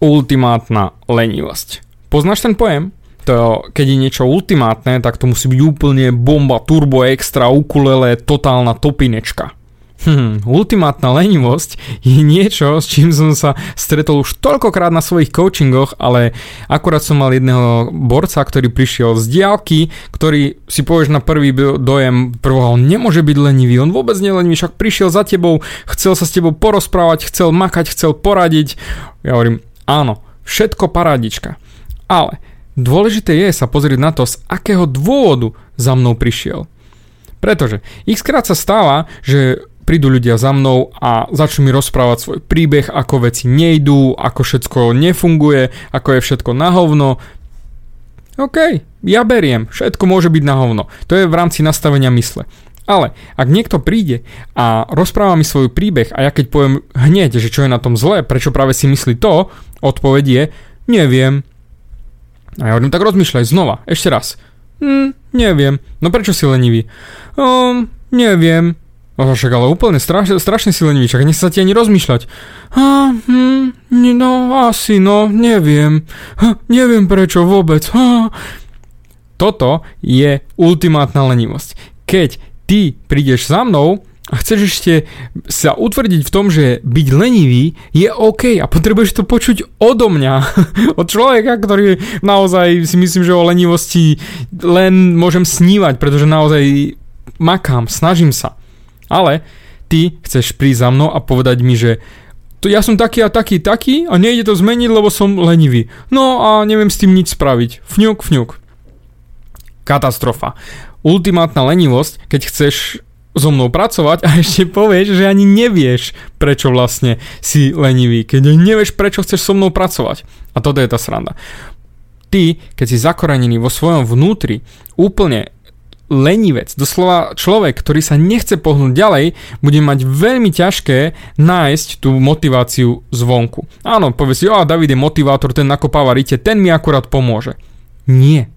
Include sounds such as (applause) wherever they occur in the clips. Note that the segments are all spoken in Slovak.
ultimátna lenivosť. Poznáš ten pojem? To, keď je niečo ultimátne, tak to musí byť úplne bomba, turbo, extra, ukulele, totálna topinečka. Hmm, ultimátna lenivosť je niečo, s čím som sa stretol už toľkokrát na svojich coachingoch, ale akurát som mal jedného borca, ktorý prišiel z diálky, ktorý si povieš na prvý dojem prvého, on nemôže byť lenivý, on vôbec nie lenivý, však prišiel za tebou, chcel sa s tebou porozprávať, chcel makať, chcel poradiť. Ja hovorím, áno, všetko parádička. Ale dôležité je sa pozrieť na to, z akého dôvodu za mnou prišiel. Pretože x krát sa stáva, že prídu ľudia za mnou a začnú mi rozprávať svoj príbeh, ako veci nejdú, ako všetko nefunguje, ako je všetko na hovno. OK, ja beriem, všetko môže byť na hovno. To je v rámci nastavenia mysle. Ale ak niekto príde a rozpráva mi svoj príbeh a ja keď poviem hneď, že čo je na tom zlé, prečo práve si myslí to, odpoveď je, neviem. A ja hovorím, tak rozmýšľaj znova, ešte raz. Hm, neviem. No prečo si lenivý? Um, neviem. No však ale úplne strašne, strašne si lenivý, čak nechce sa ti ani rozmýšľať. Ha, hm, no asi, no, neviem. Ha, neviem prečo vôbec. Ha. Toto je ultimátna lenivosť. Keď ty prídeš za mnou a chceš ešte sa utvrdiť v tom, že byť lenivý je OK a potrebuješ to počuť odo mňa, (laughs) od človeka, ktorý naozaj si myslím, že o lenivosti len môžem snívať, pretože naozaj makám, snažím sa. Ale ty chceš prísť za mnou a povedať mi, že to ja som taký a taký, taký a nejde to zmeniť, lebo som lenivý. No a neviem s tým nič spraviť. Fňuk, fňuk. Katastrofa. Ultimátna lenivosť, keď chceš so mnou pracovať a ešte povieš, že ani nevieš, prečo vlastne si lenivý, keď nevieš, prečo chceš so mnou pracovať. A toto je tá sranda. Ty, keď si zakorenený vo svojom vnútri, úplne lenivec, doslova človek, ktorý sa nechce pohnúť ďalej, bude mať veľmi ťažké nájsť tú motiváciu zvonku. Áno, povie si, a David je motivátor, ten nakopáva rite, ten mi akurát pomôže. Nie.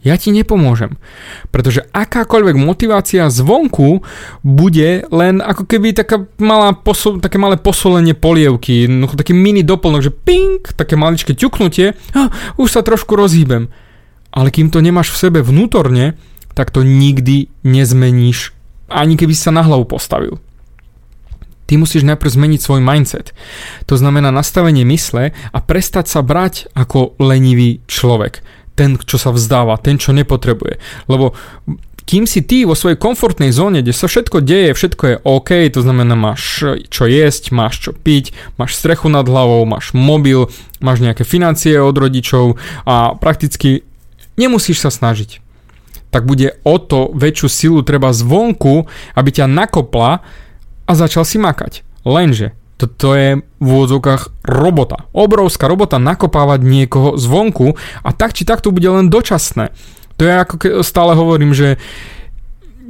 Ja ti nepomôžem. Pretože akákoľvek motivácia zvonku bude len ako keby taká malá posol, také malé posolenie polievky, no, taký mini doplnok, že ping, také maličké ťuknutie, a už sa trošku rozhýbem. Ale kým to nemáš v sebe vnútorne, tak to nikdy nezmeníš, ani keby si sa na hlavu postavil. Ty musíš najprv zmeniť svoj mindset. To znamená nastavenie mysle a prestať sa brať ako lenivý človek. Ten, čo sa vzdáva, ten, čo nepotrebuje. Lebo kým si ty vo svojej komfortnej zóne, kde sa všetko deje, všetko je OK, to znamená máš čo jesť, máš čo piť, máš strechu nad hlavou, máš mobil, máš nejaké financie od rodičov a prakticky nemusíš sa snažiť tak bude o to väčšiu silu treba zvonku, aby ťa nakopla a začal si makať. Lenže toto je v úvodzovkách robota. Obrovská robota nakopávať niekoho zvonku a tak či tak to bude len dočasné. To je ako stále hovorím, že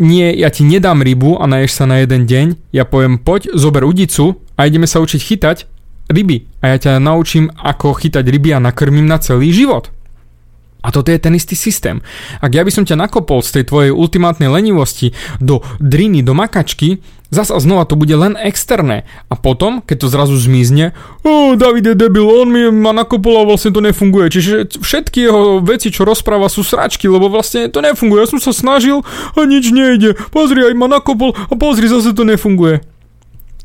nie, ja ti nedám rybu a naješ sa na jeden deň, ja poviem poď, zober udicu a ideme sa učiť chytať ryby. A ja ťa naučím, ako chytať ryby a nakrmím na celý život. A toto je ten istý systém. Ak ja by som ťa nakopol z tej tvojej ultimátnej lenivosti do driny, do makačky, zasa znova to bude len externé. A potom, keď to zrazu zmizne, o, David je debil, on mi ma nakopol a vlastne to nefunguje. Čiže všetky jeho veci, čo rozpráva, sú sračky, lebo vlastne to nefunguje. Ja som sa snažil a nič nejde. Pozri, aj ma nakopol a pozri, zase to nefunguje.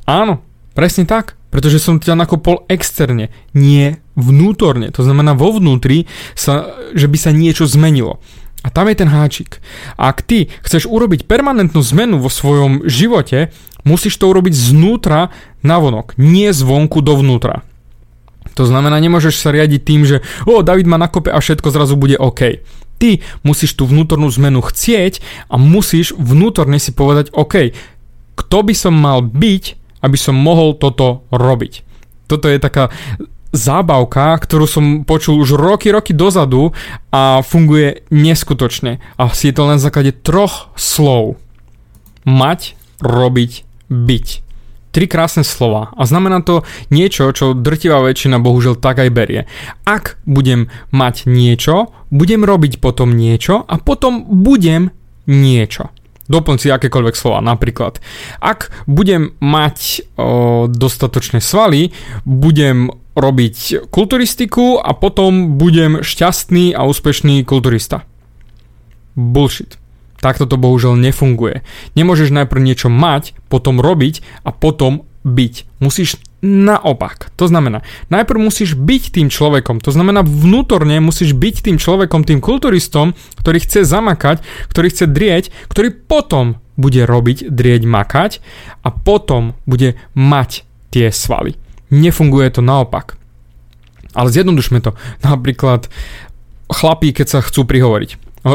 Áno, presne tak. Pretože som ťa nakopol externe, nie vnútorne. To znamená vo vnútri, sa, že by sa niečo zmenilo. A tam je ten háčik. Ak ty chceš urobiť permanentnú zmenu vo svojom živote, musíš to urobiť znútra na vonok, nie zvonku dovnútra. To znamená, nemôžeš sa riadiť tým, že o, David ma nakope a všetko zrazu bude OK. Ty musíš tú vnútornú zmenu chcieť a musíš vnútorne si povedať OK, kto by som mal byť, aby som mohol toto robiť. Toto je taká zábavka, ktorú som počul už roky, roky dozadu a funguje neskutočne. A si je to len v základe troch slov. Mať, robiť, byť. Tri krásne slova. A znamená to niečo, čo drtivá väčšina bohužiaľ tak aj berie. Ak budem mať niečo, budem robiť potom niečo a potom budem niečo. Doplň si akékoľvek slova. Napríklad, ak budem mať o, dostatočné svaly, budem robiť kulturistiku a potom budem šťastný a úspešný kulturista. Bullshit. Takto to bohužiaľ nefunguje. Nemôžeš najprv niečo mať, potom robiť a potom byť. Musíš naopak. To znamená, najprv musíš byť tým človekom. To znamená, vnútorne musíš byť tým človekom, tým kulturistom, ktorý chce zamakať, ktorý chce drieť, ktorý potom bude robiť, drieť, makať a potom bude mať tie svaly. Nefunguje to naopak. Ale zjednodušme to. Napríklad chlapí, keď sa chcú prihovoriť.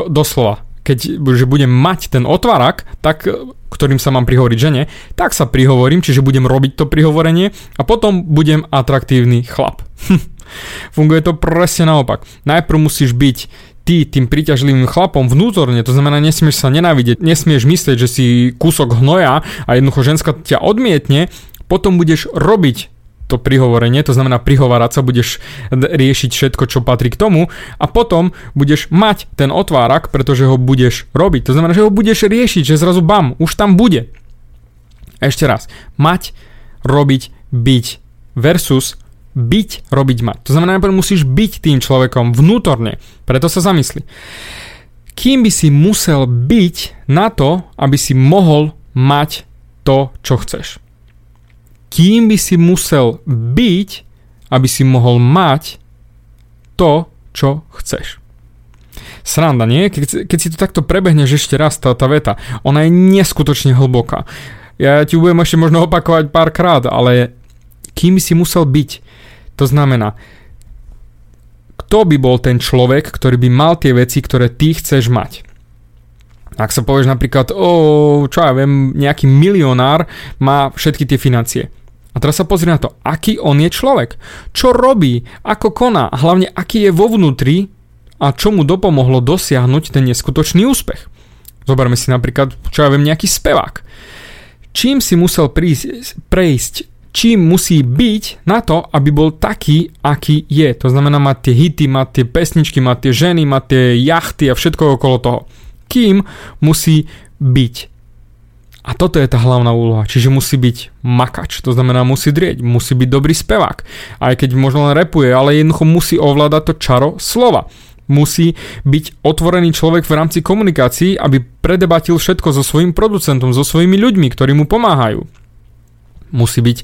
Doslova, keď že budem mať ten otvárak, tak ktorým sa mám prihovoriť žene, tak sa prihovorím, čiže budem robiť to prihovorenie a potom budem atraktívny chlap. (laughs) Funguje to presne naopak. Najprv musíš byť ty tým príťažlivým chlapom vnútorne, to znamená nesmieš sa nenávidieť, nesmieš myslieť, že si kúsok hnoja a jednoducho ženská ťa odmietne, potom budeš robiť to prihovorenie, to znamená prihovárať sa, budeš riešiť všetko, čo patrí k tomu a potom budeš mať ten otvárak, pretože ho budeš robiť. To znamená, že ho budeš riešiť, že zrazu bam, už tam bude. Ešte raz, mať, robiť, byť versus byť, robiť, mať. To znamená, že musíš byť tým človekom vnútorne. Preto sa zamysli. Kým by si musel byť na to, aby si mohol mať to, čo chceš kým by si musel byť, aby si mohol mať to, čo chceš. Sranda, nie? Keď, keď si to takto prebehneš ešte raz, tá, tá veta, ona je neskutočne hlboká. Ja ti budem ešte možno opakovať párkrát, ale kým by si musel byť, to znamená, kto by bol ten človek, ktorý by mal tie veci, ktoré ty chceš mať. Ak sa povieš napríklad, o, čo ja viem, nejaký milionár má všetky tie financie. A teraz sa pozri na to, aký on je človek, čo robí, ako koná a hlavne aký je vo vnútri a čo mu dopomohlo dosiahnuť ten neskutočný úspech. Zoberme si napríklad, čo ja viem, nejaký spevák. Čím si musel prísť, prejsť, čím musí byť na to, aby bol taký, aký je. To znamená mať tie hity, mať tie pesničky, mať tie ženy, mať tie jachty a všetko okolo toho. Kým musí byť. A toto je tá hlavná úloha, čiže musí byť makač, to znamená musí drieť, musí byť dobrý spevák, aj keď možno len repuje, ale jednoducho musí ovládať to čaro slova. Musí byť otvorený človek v rámci komunikácií, aby predebatil všetko so svojím producentom, so svojimi ľuďmi, ktorí mu pomáhajú. Musí byť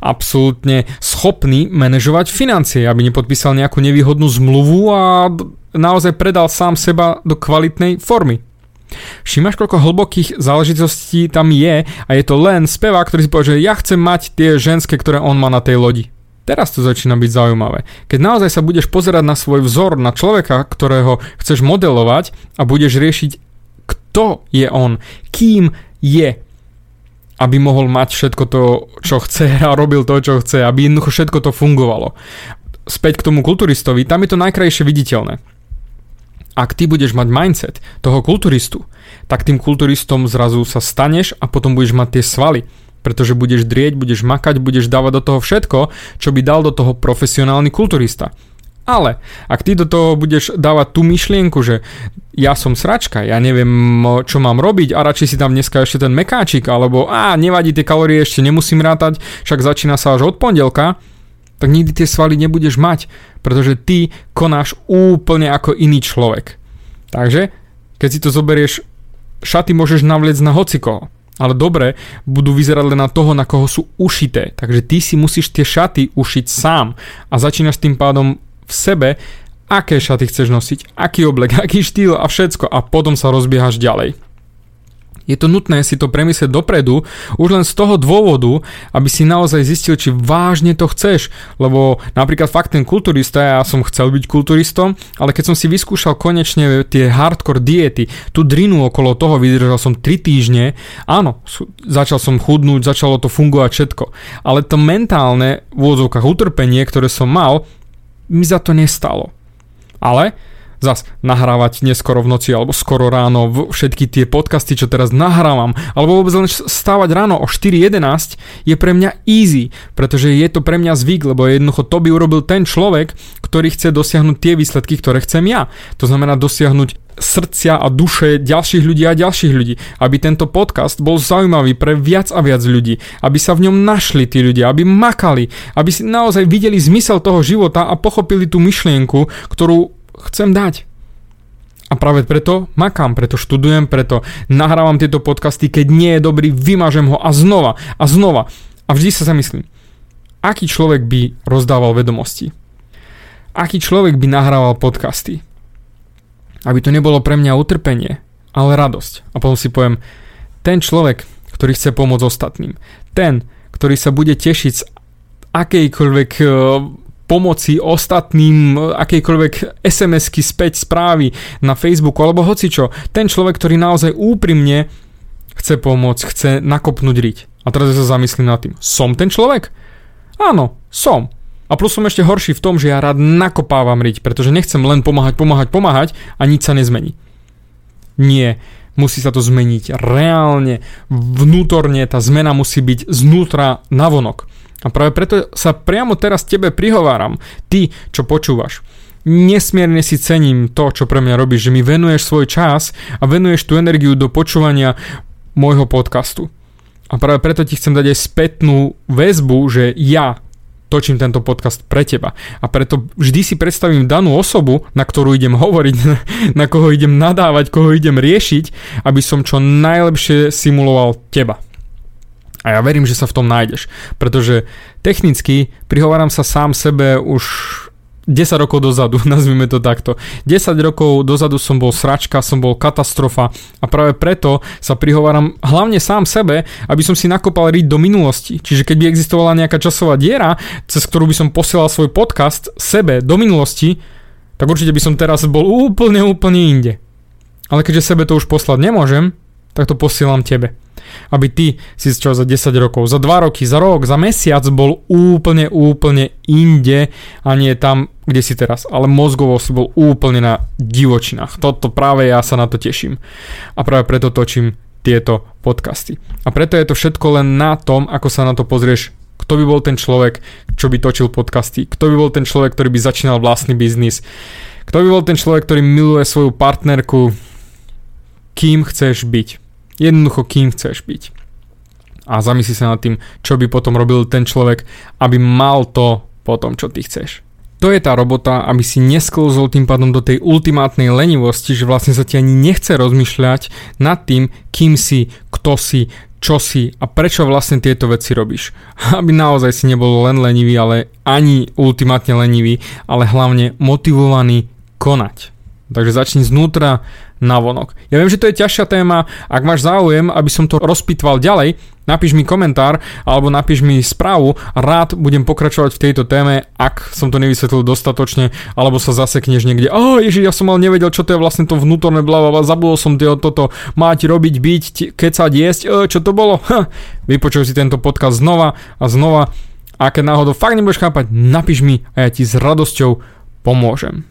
absolútne schopný manažovať financie, aby nepodpísal nejakú nevýhodnú zmluvu a naozaj predal sám seba do kvalitnej formy. Všimáš, koľko hlbokých záležitostí tam je a je to len spevák, ktorý si povie, že ja chcem mať tie ženské, ktoré on má na tej lodi. Teraz to začína byť zaujímavé. Keď naozaj sa budeš pozerať na svoj vzor, na človeka, ktorého chceš modelovať a budeš riešiť, kto je on, kým je, aby mohol mať všetko to, čo chce (laughs) a robil to, čo chce, aby jednoducho všetko to fungovalo. Späť k tomu kulturistovi, tam je to najkrajšie viditeľné ak ty budeš mať mindset toho kulturistu, tak tým kulturistom zrazu sa staneš a potom budeš mať tie svaly. Pretože budeš drieť, budeš makať, budeš dávať do toho všetko, čo by dal do toho profesionálny kulturista. Ale ak ty do toho budeš dávať tú myšlienku, že ja som sračka, ja neviem, čo mám robiť a radšej si tam dneska ešte ten mekáčik, alebo a nevadí, tie kalórie ešte nemusím rátať, však začína sa až od pondelka, tak nikdy tie svaly nebudeš mať, pretože ty konáš úplne ako iný človek. Takže, keď si to zoberieš, šaty môžeš navliecť na hocikoho, ale dobre, budú vyzerať len na toho, na koho sú ušité. Takže ty si musíš tie šaty ušiť sám a začínaš tým pádom v sebe, aké šaty chceš nosiť, aký oblek, (laughs) aký štýl a všetko a potom sa rozbiehaš ďalej. Je to nutné si to premyslieť dopredu, už len z toho dôvodu, aby si naozaj zistil, či vážne to chceš. Lebo napríklad fakt ten kulturista, ja som chcel byť kulturistom, ale keď som si vyskúšal konečne tie hardcore diety, tú drinu okolo toho, vydržal som 3 týždne, áno, začal som chudnúť, začalo to fungovať všetko. Ale to mentálne v úvodzovkách utrpenie, ktoré som mal, mi za to nestalo. Ale zas nahrávať neskoro v noci alebo skoro ráno všetky tie podcasty, čo teraz nahrávam, alebo vôbec len stávať ráno o 4.11 je pre mňa easy, pretože je to pre mňa zvyk, lebo jednoducho to by urobil ten človek, ktorý chce dosiahnuť tie výsledky, ktoré chcem ja. To znamená dosiahnuť srdcia a duše ďalších ľudí a ďalších ľudí. Aby tento podcast bol zaujímavý pre viac a viac ľudí. Aby sa v ňom našli tí ľudia, aby makali, aby si naozaj videli zmysel toho života a pochopili tú myšlienku, ktorú chcem dať. A práve preto makám, preto študujem, preto nahrávam tieto podcasty, keď nie je dobrý, vymažem ho a znova a znova. A vždy sa zamyslím, aký človek by rozdával vedomosti? Aký človek by nahrával podcasty? Aby to nebolo pre mňa utrpenie, ale radosť. A potom si poviem, ten človek, ktorý chce pomôcť ostatným, ten, ktorý sa bude tešiť z akejkoľvek eh, pomoci ostatným akejkoľvek SMS-ky späť správy na Facebooku alebo hocičo. Ten človek, ktorý naozaj úprimne chce pomôcť, chce nakopnúť riť. A teraz sa zamyslím nad tým. Som ten človek? Áno, som. A plus som ešte horší v tom, že ja rád nakopávam riť, pretože nechcem len pomáhať, pomáhať, pomáhať a nič sa nezmení. Nie, musí sa to zmeniť reálne, vnútorne, tá zmena musí byť znútra navonok. A práve preto sa priamo teraz tebe prihováram, ty, čo počúvaš. Nesmierne si cením to, čo pre mňa robíš, že mi venuješ svoj čas a venuješ tú energiu do počúvania môjho podcastu. A práve preto ti chcem dať aj spätnú väzbu, že ja točím tento podcast pre teba. A preto vždy si predstavím danú osobu, na ktorú idem hovoriť, (laughs) na koho idem nadávať, koho idem riešiť, aby som čo najlepšie simuloval teba. A ja verím, že sa v tom nájdeš, pretože technicky prihováram sa sám sebe už 10 rokov dozadu, (laughs) nazvime to takto. 10 rokov dozadu som bol sračka, som bol katastrofa a práve preto sa prihováram hlavne sám sebe, aby som si nakopal riť do minulosti. Čiže keď by existovala nejaká časová diera, cez ktorú by som posielal svoj podcast sebe do minulosti, tak určite by som teraz bol úplne, úplne inde. Ale keďže sebe to už poslať nemôžem, tak to posielam tebe aby ty si čo za 10 rokov, za 2 roky, za rok, za mesiac bol úplne, úplne inde a nie tam, kde si teraz. Ale mozgovo si bol úplne na divočinách. Toto práve ja sa na to teším. A práve preto točím tieto podcasty. A preto je to všetko len na tom, ako sa na to pozrieš kto by bol ten človek, čo by točil podcasty, kto by bol ten človek, ktorý by začínal vlastný biznis, kto by bol ten človek, ktorý miluje svoju partnerku, kým chceš byť. Jednoducho, kým chceš byť. A zamysli sa nad tým, čo by potom robil ten človek, aby mal to potom, čo ty chceš. To je tá robota, aby si nesklzol tým pádom do tej ultimátnej lenivosti, že vlastne sa ti ani nechce rozmýšľať nad tým, kým si, kto si, čo si a prečo vlastne tieto veci robíš. (laughs) Aby naozaj si nebol len lenivý, ale ani ultimátne lenivý, ale hlavne motivovaný konať. Takže začni znútra na vonok. Ja viem, že to je ťažšia téma, ak máš záujem, aby som to rozpitval ďalej, napíš mi komentár alebo napíš mi správu rád budem pokračovať v tejto téme, ak som to nevysvetlil dostatočne, alebo sa zasekneš niekde. Oh, ježiš, ja som mal nevedel, čo to je vlastne to vnútorné blablabla, zabudol som tie, toto mať, robiť, byť, kecať, jesť, e, čo to bolo? Ha, vypočuj si tento podcast znova a znova a keď náhodou fakt nebudeš chápať, napíš mi a ja ti s radosťou pomôžem.